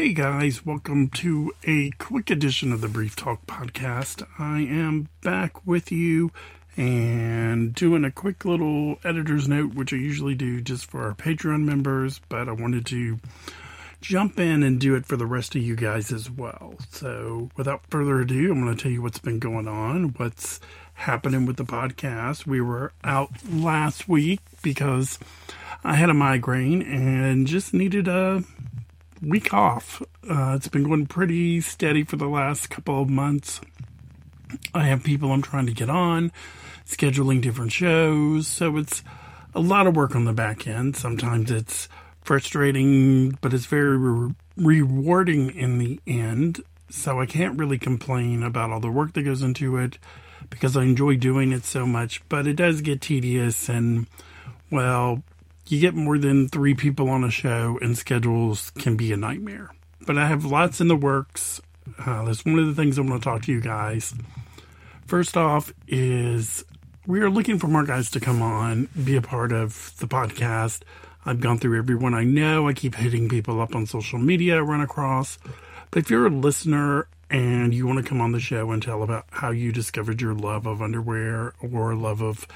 Hey guys, welcome to a quick edition of the Brief Tales podcast. I am back with you and doing a quick little editor's note, which I usually do just for our Patreon members, but I wanted to jump in and do it for the rest of you guys as well. So, without further ado, I'm going to tell you what's been going on, what's happening with the podcast. We were out last week because I had a migraine and just needed a week off. Uh, it's been going pretty steady for the last couple of months. I have people I'm trying to get on, scheduling different shows, so it's a lot of work on the back end. Sometimes it's frustrating, but it's very re- rewarding in the end. So I can't really complain about all the work that goes into it because I enjoy doing it so much, but it does get tedious and well, you get more than three people on a show, and schedules can be a nightmare. But I have lots in the works. Uh, that's one of the things I want to talk to you guys. First off, is we are looking for more guys to come on, be a part of the podcast. I've gone through everyone I know. I keep hitting people up on social media I run across. But if you're a listener and you want to come on the show and tell about how you discovered your love of underwear or love of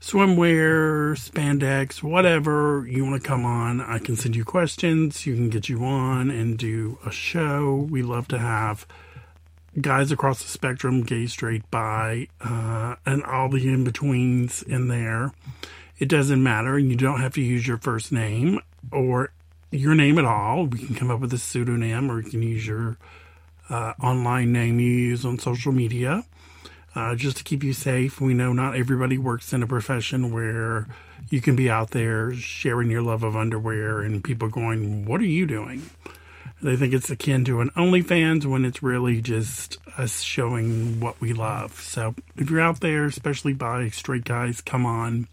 swimwear, spandex, whatever you want to come on. I can send you questions. You can get you on and do a show. We love to have guys across the spectrum, gay, straight, bi, uh, and all the in betweens in there. It doesn't matter. You don't have to use your first name or your name at all. We can come up with a pseudonym or you can use your uh, online name you use on social media uh, just to keep you safe. We know not everybody works in a profession where you can be out there sharing your love of underwear and people going, What are you doing? They think it's akin to an OnlyFans when it's really just us showing what we love. So if you're out there, especially by straight guys, come on.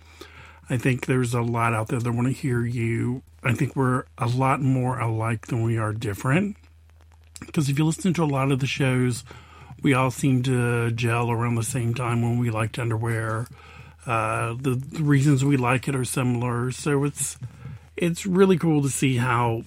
I think there's a lot out there that want to hear you. I think we're a lot more alike than we are different. Because if you listen to a lot of the shows, we all seem to gel around the same time when we liked underwear. Uh, the, the, reasons we like it are similar, so it's it's really cool to see how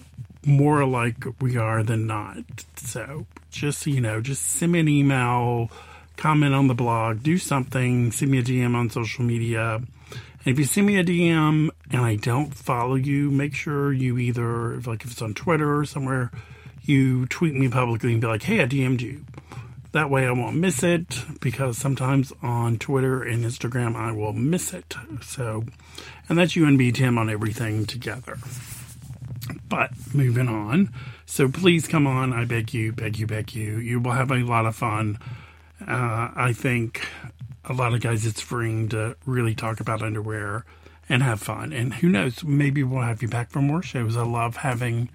more alike we are than not. So just you know, just send me an email, comment on the blog, do something, send me a DM on social media. And if you send me a DM and I don't follow you, make sure you either, like if it's on Twitter or somewhere, you tweet me publicly and be like, hey, I DM'd you that way I won't miss it because sometimes on Twitter and Instagram I will miss it. So, and that's UNB Tim on everything together. But moving on. So please come on. I beg you, beg you, beg you. You will have a lot of fun. Uh, I think a lot of guys it's freeing to really talk about underwear and have fun. And who knows, maybe we'll have you back for more shows. I love having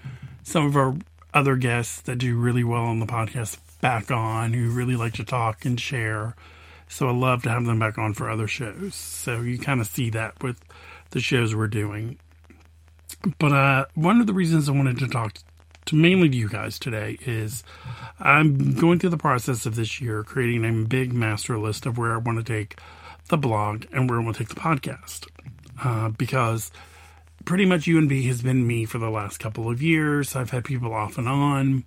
some of our other guests that do really well on the podcast back on who really like to talk and share. So I love to have them back on for other shows. So you kind of see that with the shows we're doing. But uh, one of the reasons I wanted to talk to mainly to you guys today is I'm going through the process of this year creating a big master list of where I want to take the blog and where I want to take the podcast. Uh, because pretty much UNB has been me for the last couple of years. I've had people off and on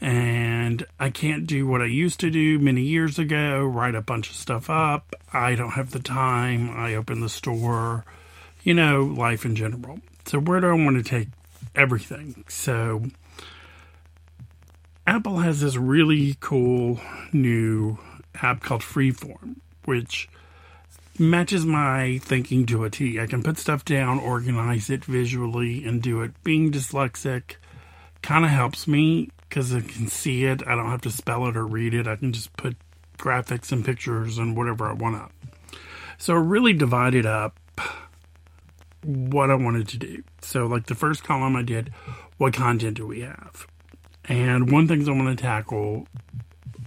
and I can't do what I used to do many years ago, write a bunch of stuff up. I don't have the time. I open the store, you know, life in general. So, where do I want to take everything? So, Apple has this really cool new app called Freeform, which matches my thinking to a T. I can put stuff down, organize it visually, and do it. Being dyslexic kind of helps me because I can see it. I don't have to spell it or read it. I can just put graphics and pictures and whatever I want up. So I really divided up what I wanted to do. So, like the first column I did, what content do we have? And one thing I want to tackle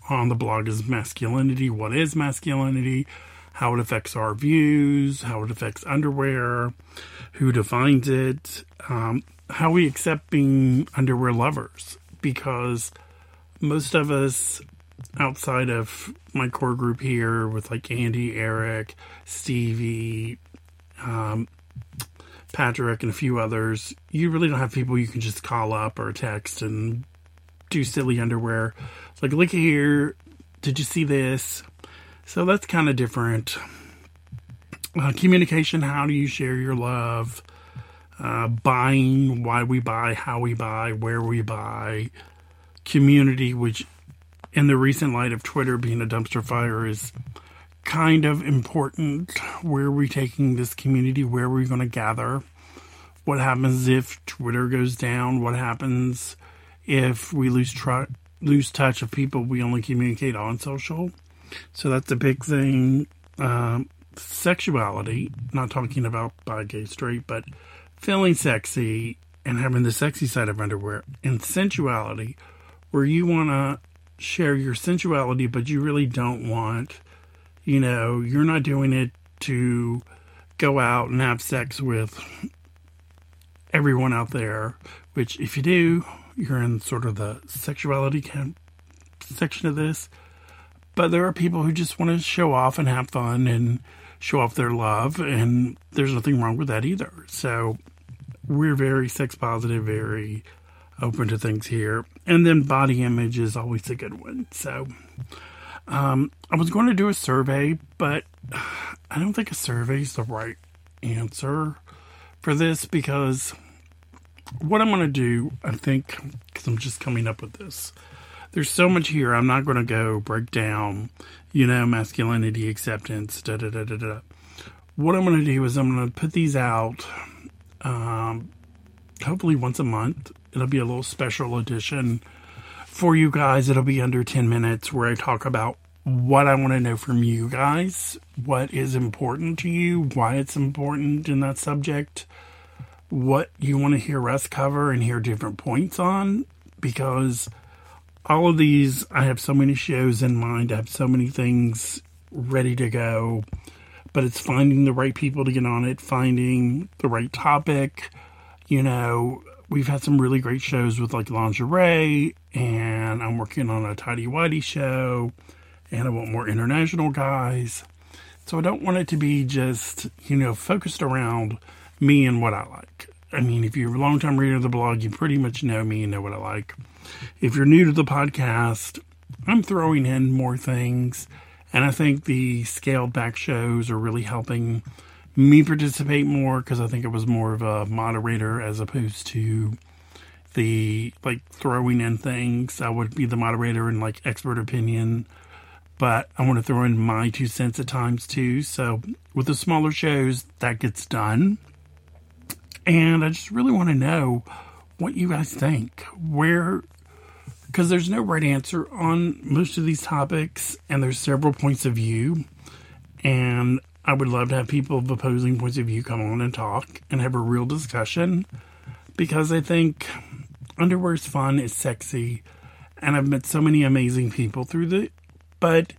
on the blog is masculinity. What is masculinity? How it affects our views, how it affects underwear, who defines it, um, how we accept being underwear lovers because most of us outside of my core group here with like Andy, Eric, Stevie, um, Patrick, and a few others, you really don't have people you can just call up or text and do silly underwear. It's like, look here, did you see this? So that's kind of different. Uh, communication, how do you share your love? Uh, buying, why we buy, how we buy, where we buy. Community, which in the recent light of Twitter being a dumpster fire is kind of important. Where are we taking this community? Where are we going to gather? What happens if Twitter goes down? What happens if we lose lose touch of people we only communicate on social? So that's a big thing. Um, sexuality, not talking about bi, gay, straight, but feeling sexy and having the sexy side of underwear and sensuality, where you want to share your sensuality, but you really don't want, you know, you're not doing it to go out and have sex with everyone out there, which if you do, you're in sort of the sexuality section of this. But there are people who just want to show off and have fun and show off their love, and there's nothing wrong with that either. So we're very sex positive, very open to things here. And then body image is always a good one. So um, I was going to do a survey, but I don't think a survey is the right answer for this because what I'm going to do, I think, because I'm just coming up with this. There's so much here. I'm not going to go break down, you know, masculinity, acceptance, da da da da da. What I'm going to do is I'm going to put these out, um, hopefully once a month. It'll be a little special edition for you guys. It'll be under 10 minutes where I talk about what I want to know from you guys, what is important to you, why it's important in that subject what you want to hear us cover and hear different points on because all of these, I have so many shows in mind, I have so many things ready to go, but it's finding the right people to get on it, finding the right topic. You know, we've had some really great shows with like lingerie, and I'm working on a tidy whitey show, and I want more international guys. So I don't want it to be just, you know, focused around me and what I like. I mean, if you're a long time reader of the blog, you pretty much know me and know what I like. If you're new to the podcast, I'm throwing in more things. And I think the scaled back shows are really helping me participate more because I think it was more of a moderator as opposed to the like throwing in things. I would be the moderator and like expert opinion, but I want to throw in my two cents at times too. So with the smaller shows, that gets done. And I just really want to know what you guys think. Where, because there's no right answer on most of these topics, and there's several points of view. And I would love to have people of opposing points of view come on and talk and have a real discussion because I think underwear is fun, it's sexy, and I've met so many amazing people through the. But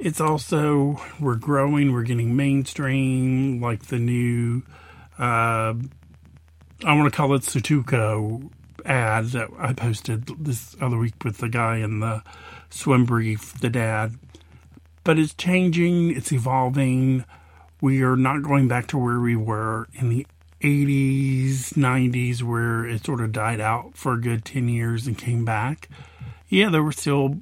it's also we're growing, we're getting mainstream, like the new uh, I want to call it Sutuco ad that I posted this other week with the guy in the swim brief, the dad. But it's changing, it's evolving. We are not going back to where we were in the 80s, 90s, where it sort of died out for a good 10 years and came back. Yeah, there were still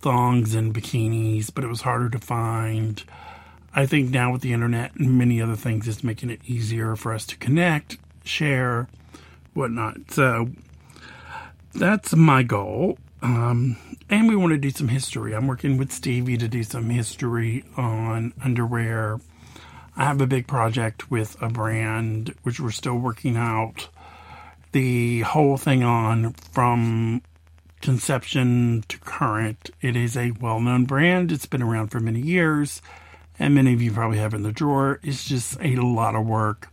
thongs and bikinis, but it was harder to find. I think now with the internet and many other things, it's making it easier for us to connect share, whatnot. So that's my goal. Um, and we want to do some history. I'm working with Stevie to do some history on underwear. I have a big project with a brand which we're still working out the whole thing on from conception to current. It is a well known brand, it's been around for many years, and many of you probably have in the drawer. It's just a lot of work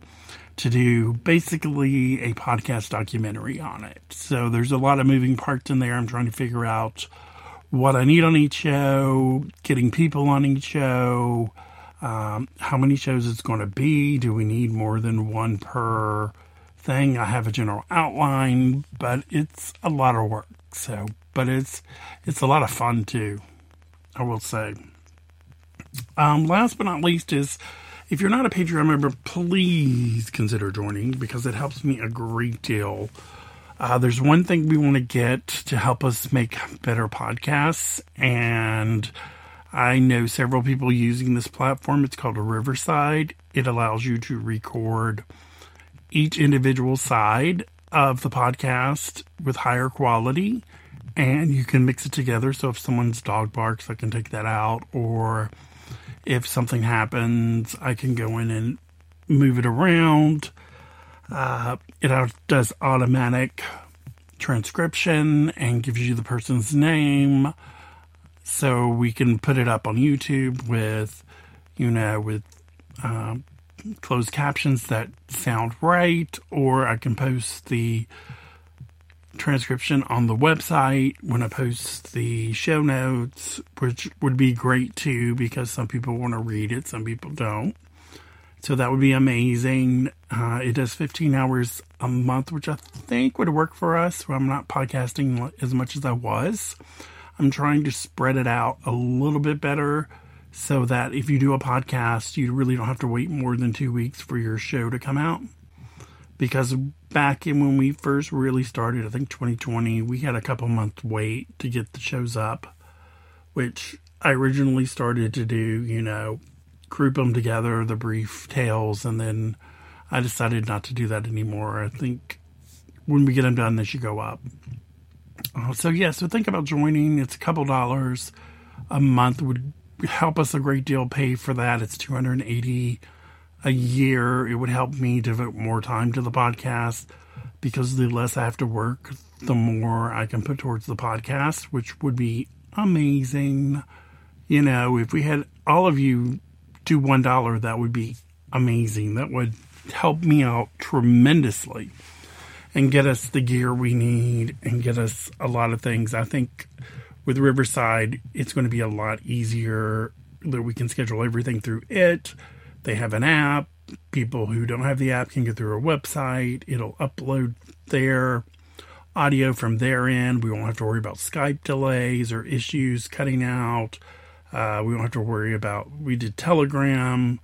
to do basically a podcast documentary on it. So there's a lot of moving parts in there. I'm trying to figure out what I need on each show, getting people on each show, um, how many shows it's going to be. Do we need more than one per thing? I have a general outline, but it's a lot of work. So, but it's it's a lot of fun too. I will say. Um, last but not least is if you're not a Patreon member, please consider joining because it helps me a great deal. Uh, there's one thing we want to get to help us make better podcasts, and I know several people using this platform. It's called Riverside. It allows you to record each individual side of the podcast with higher quality and you can mix it together. So if someone's dog barks, I can take that out, or if something happens, I can go in and move it around. Uh, it does automatic transcription and gives you the person's name, so we can put it up on YouTube with, you know, with uh, closed captions that sound right, or I can post the transcription on the website when I post the show notes, which would be great too because some people want to read it, some people don't. So that would be amazing. Uh, it does 15 hours a month, which I think would work for us. I'm not podcasting as much as I was. I'm trying to spread it out a little bit better so that if you do a podcast, you really don't have to wait more than two weeks for your show to come out because back in when we first really started, I think 2020, we had a couple months wait to get the shows up, which I originally started to do, you know, group them together, the brief tales, and then I decided not to do that anymore. I think when we get them done, they should go up. Uh, so yeah, so think about joining. It's a couple dollars a month would help us a great deal. Pay for that. It's 280 a year, it would help me devote more time to the podcast because the less I have to work, the more I can put towards the podcast, which would be amazing. You know, if we had all of you do one dollar, that would be amazing. That would help me out tremendously and get us the gear we need and get us a lot of things. I think with Riverside, it's going to be a lot easier that we can schedule everything through it they have an app. People who don't have the app can get through a website. It'll upload their audio from their end. We won't have to worry about Skype delays or issues cutting out. Uh, we won't have to worry about. We did Telegram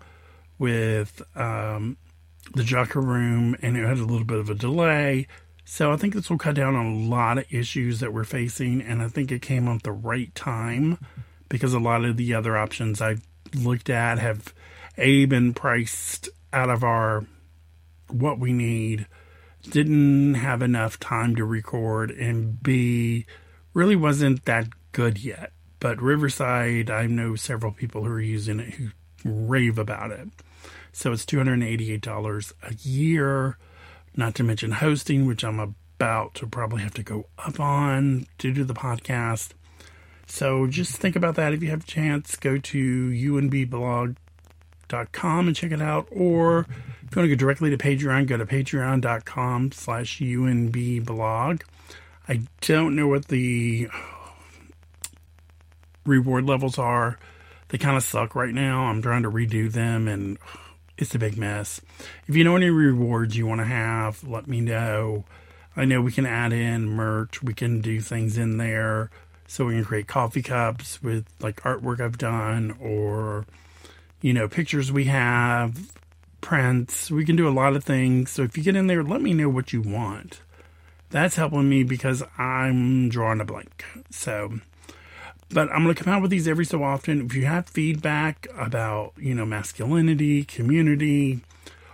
with um, the Jocker Room, and it had a little bit of a delay. So I think this will cut down on a lot of issues that we're facing, and I think it came at the right time because a lot of the other options I've looked at have a been priced out of our what we need didn't have enough time to record and b really wasn't that good yet. But riverside i know several people who are using it who rave about it. So it's $288 a year not to mention hosting which i'm about to probably have to go up on to do the podcast. So just think about that if you have a chance. Go to unbblog patreon.com and check it out. Or if you want to go directly to Patreon, go to patreon.com slash UNB blog. I don't know what the uh, reward levels are. They kind of suck right now. I'm trying to redo them and it's a big mess. If you know any rewards you want to have, let me know. I know we can add in merch, we can do things in there so we can create coffee cups with like artwork I've done or you know, pictures we have, prints. We can do a lot of things. So if you get in there, let me know what you want. That's helping me because I'm drawing a blank. So, but I'm going to come out with these every so often. If you have feedback about, you know, masculinity, community,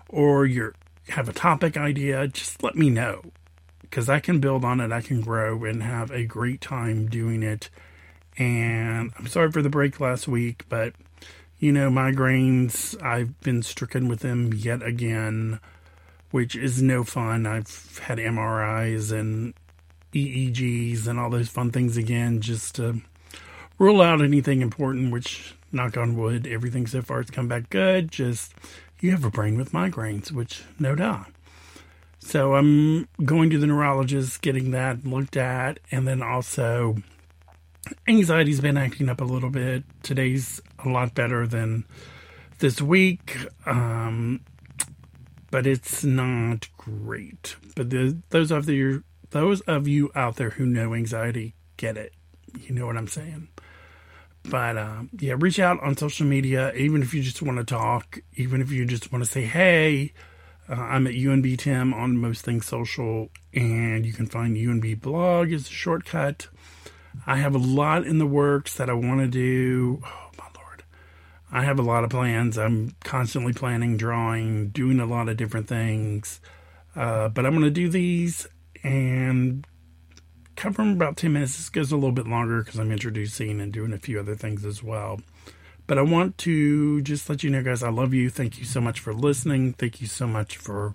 or you have a topic idea, just let me know because I can build on it. I can grow and have a great time doing it. And I'm sorry for the break last week, but you know, migraines, I've been stricken with them yet again, which is no fun. I've had MRIs and EEGs and all those fun things again just to rule out anything important, which, knock on wood, everything so far has come back good. Just, you have a brain with migraines, which no doubt. So I'm going to the neurologist, getting that looked at, and then also anxiety's been acting up a little bit. Today's a lot better than this week, um, but it's not great. But the, those of those of you out there who know anxiety, get it. You know what I'm saying. But uh, yeah, reach out on social media, even if you just want to talk, even if you just want to say, "Hey, Uh, I'm at UNB Tim on most things social, and you can find UNB blog as a shortcut. I have a lot in the works that I want to do. I have a lot of plans. I'm constantly planning, drawing, doing a lot of different things. Uh, but I'm going to do these and cover them about 10 minutes. This goes a little bit longer because I'm introducing and doing a few other things as well. But I want to just let you know, guys, I love you. Thank you so much for listening. Thank you so much for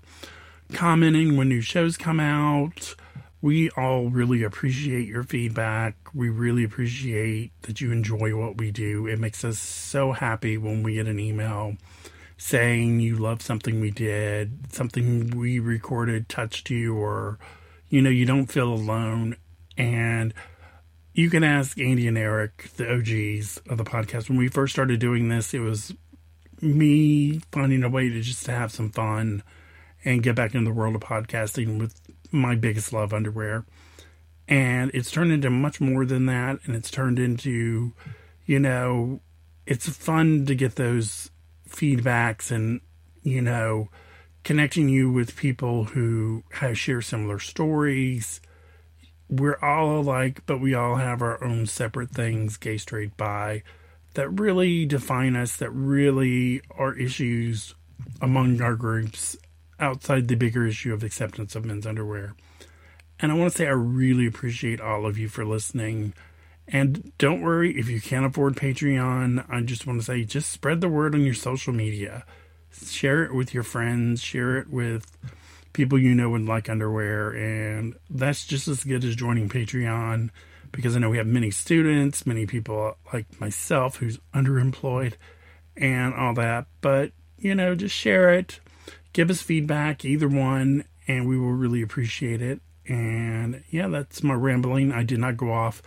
commenting when new shows come out. We all really appreciate your feedback. We really appreciate that you enjoy what we do. It makes us so happy when we get an email saying you love something we did, something we recorded touched you, or, you know, you don't feel alone. And you can ask Andy and Eric, the OGs of the podcast. When we first started doing this, it was me finding a way to just to have some fun and get back into the world of podcasting with my biggest love underwear. And it's turned into much more than that. And it's turned into, you know, it's fun to get those feedbacks and, you know, connecting you with people who have share similar stories we're all alike, but we all have our own separate things, gay, straight, bi, that really define us, that really are issues among our groups outside the bigger issue of acceptance of men's underwear. And I want to say I really appreciate all of you for listening. And don't worry if you can't afford Patreon. I just want to say just spread the word on your social media. Share it with your friends, share it with people you know would like underwear, and that's just as good as joining Patreon because I know we have many students, many people like myself who's underemployed and all that. But, you know, just share it, give us feedback, either one, and we will really appreciate it. And yeah, that's my rambling. I did not go off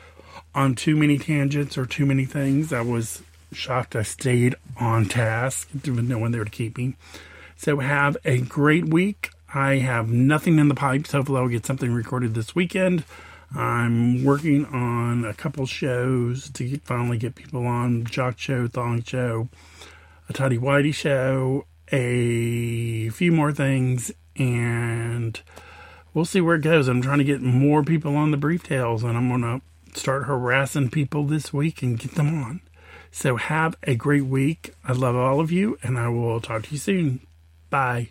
on too many tangents or too many things. I was shocked I stayed on task. Was no one there to keep me. So have a great week. I have nothing in the pipes. Hopefully, I'll get something recorded this weekend. I'm working on a couple shows to finally get people on Jock Show, Thong Show, a Tidy Whitey Show, a few more things, and we'll see where it goes. I'm trying to get more people on the Brief Tales, and I'm going to start harassing people this week and get them on. So have a great week. I love all of you, and I will talk to you soon. Bye.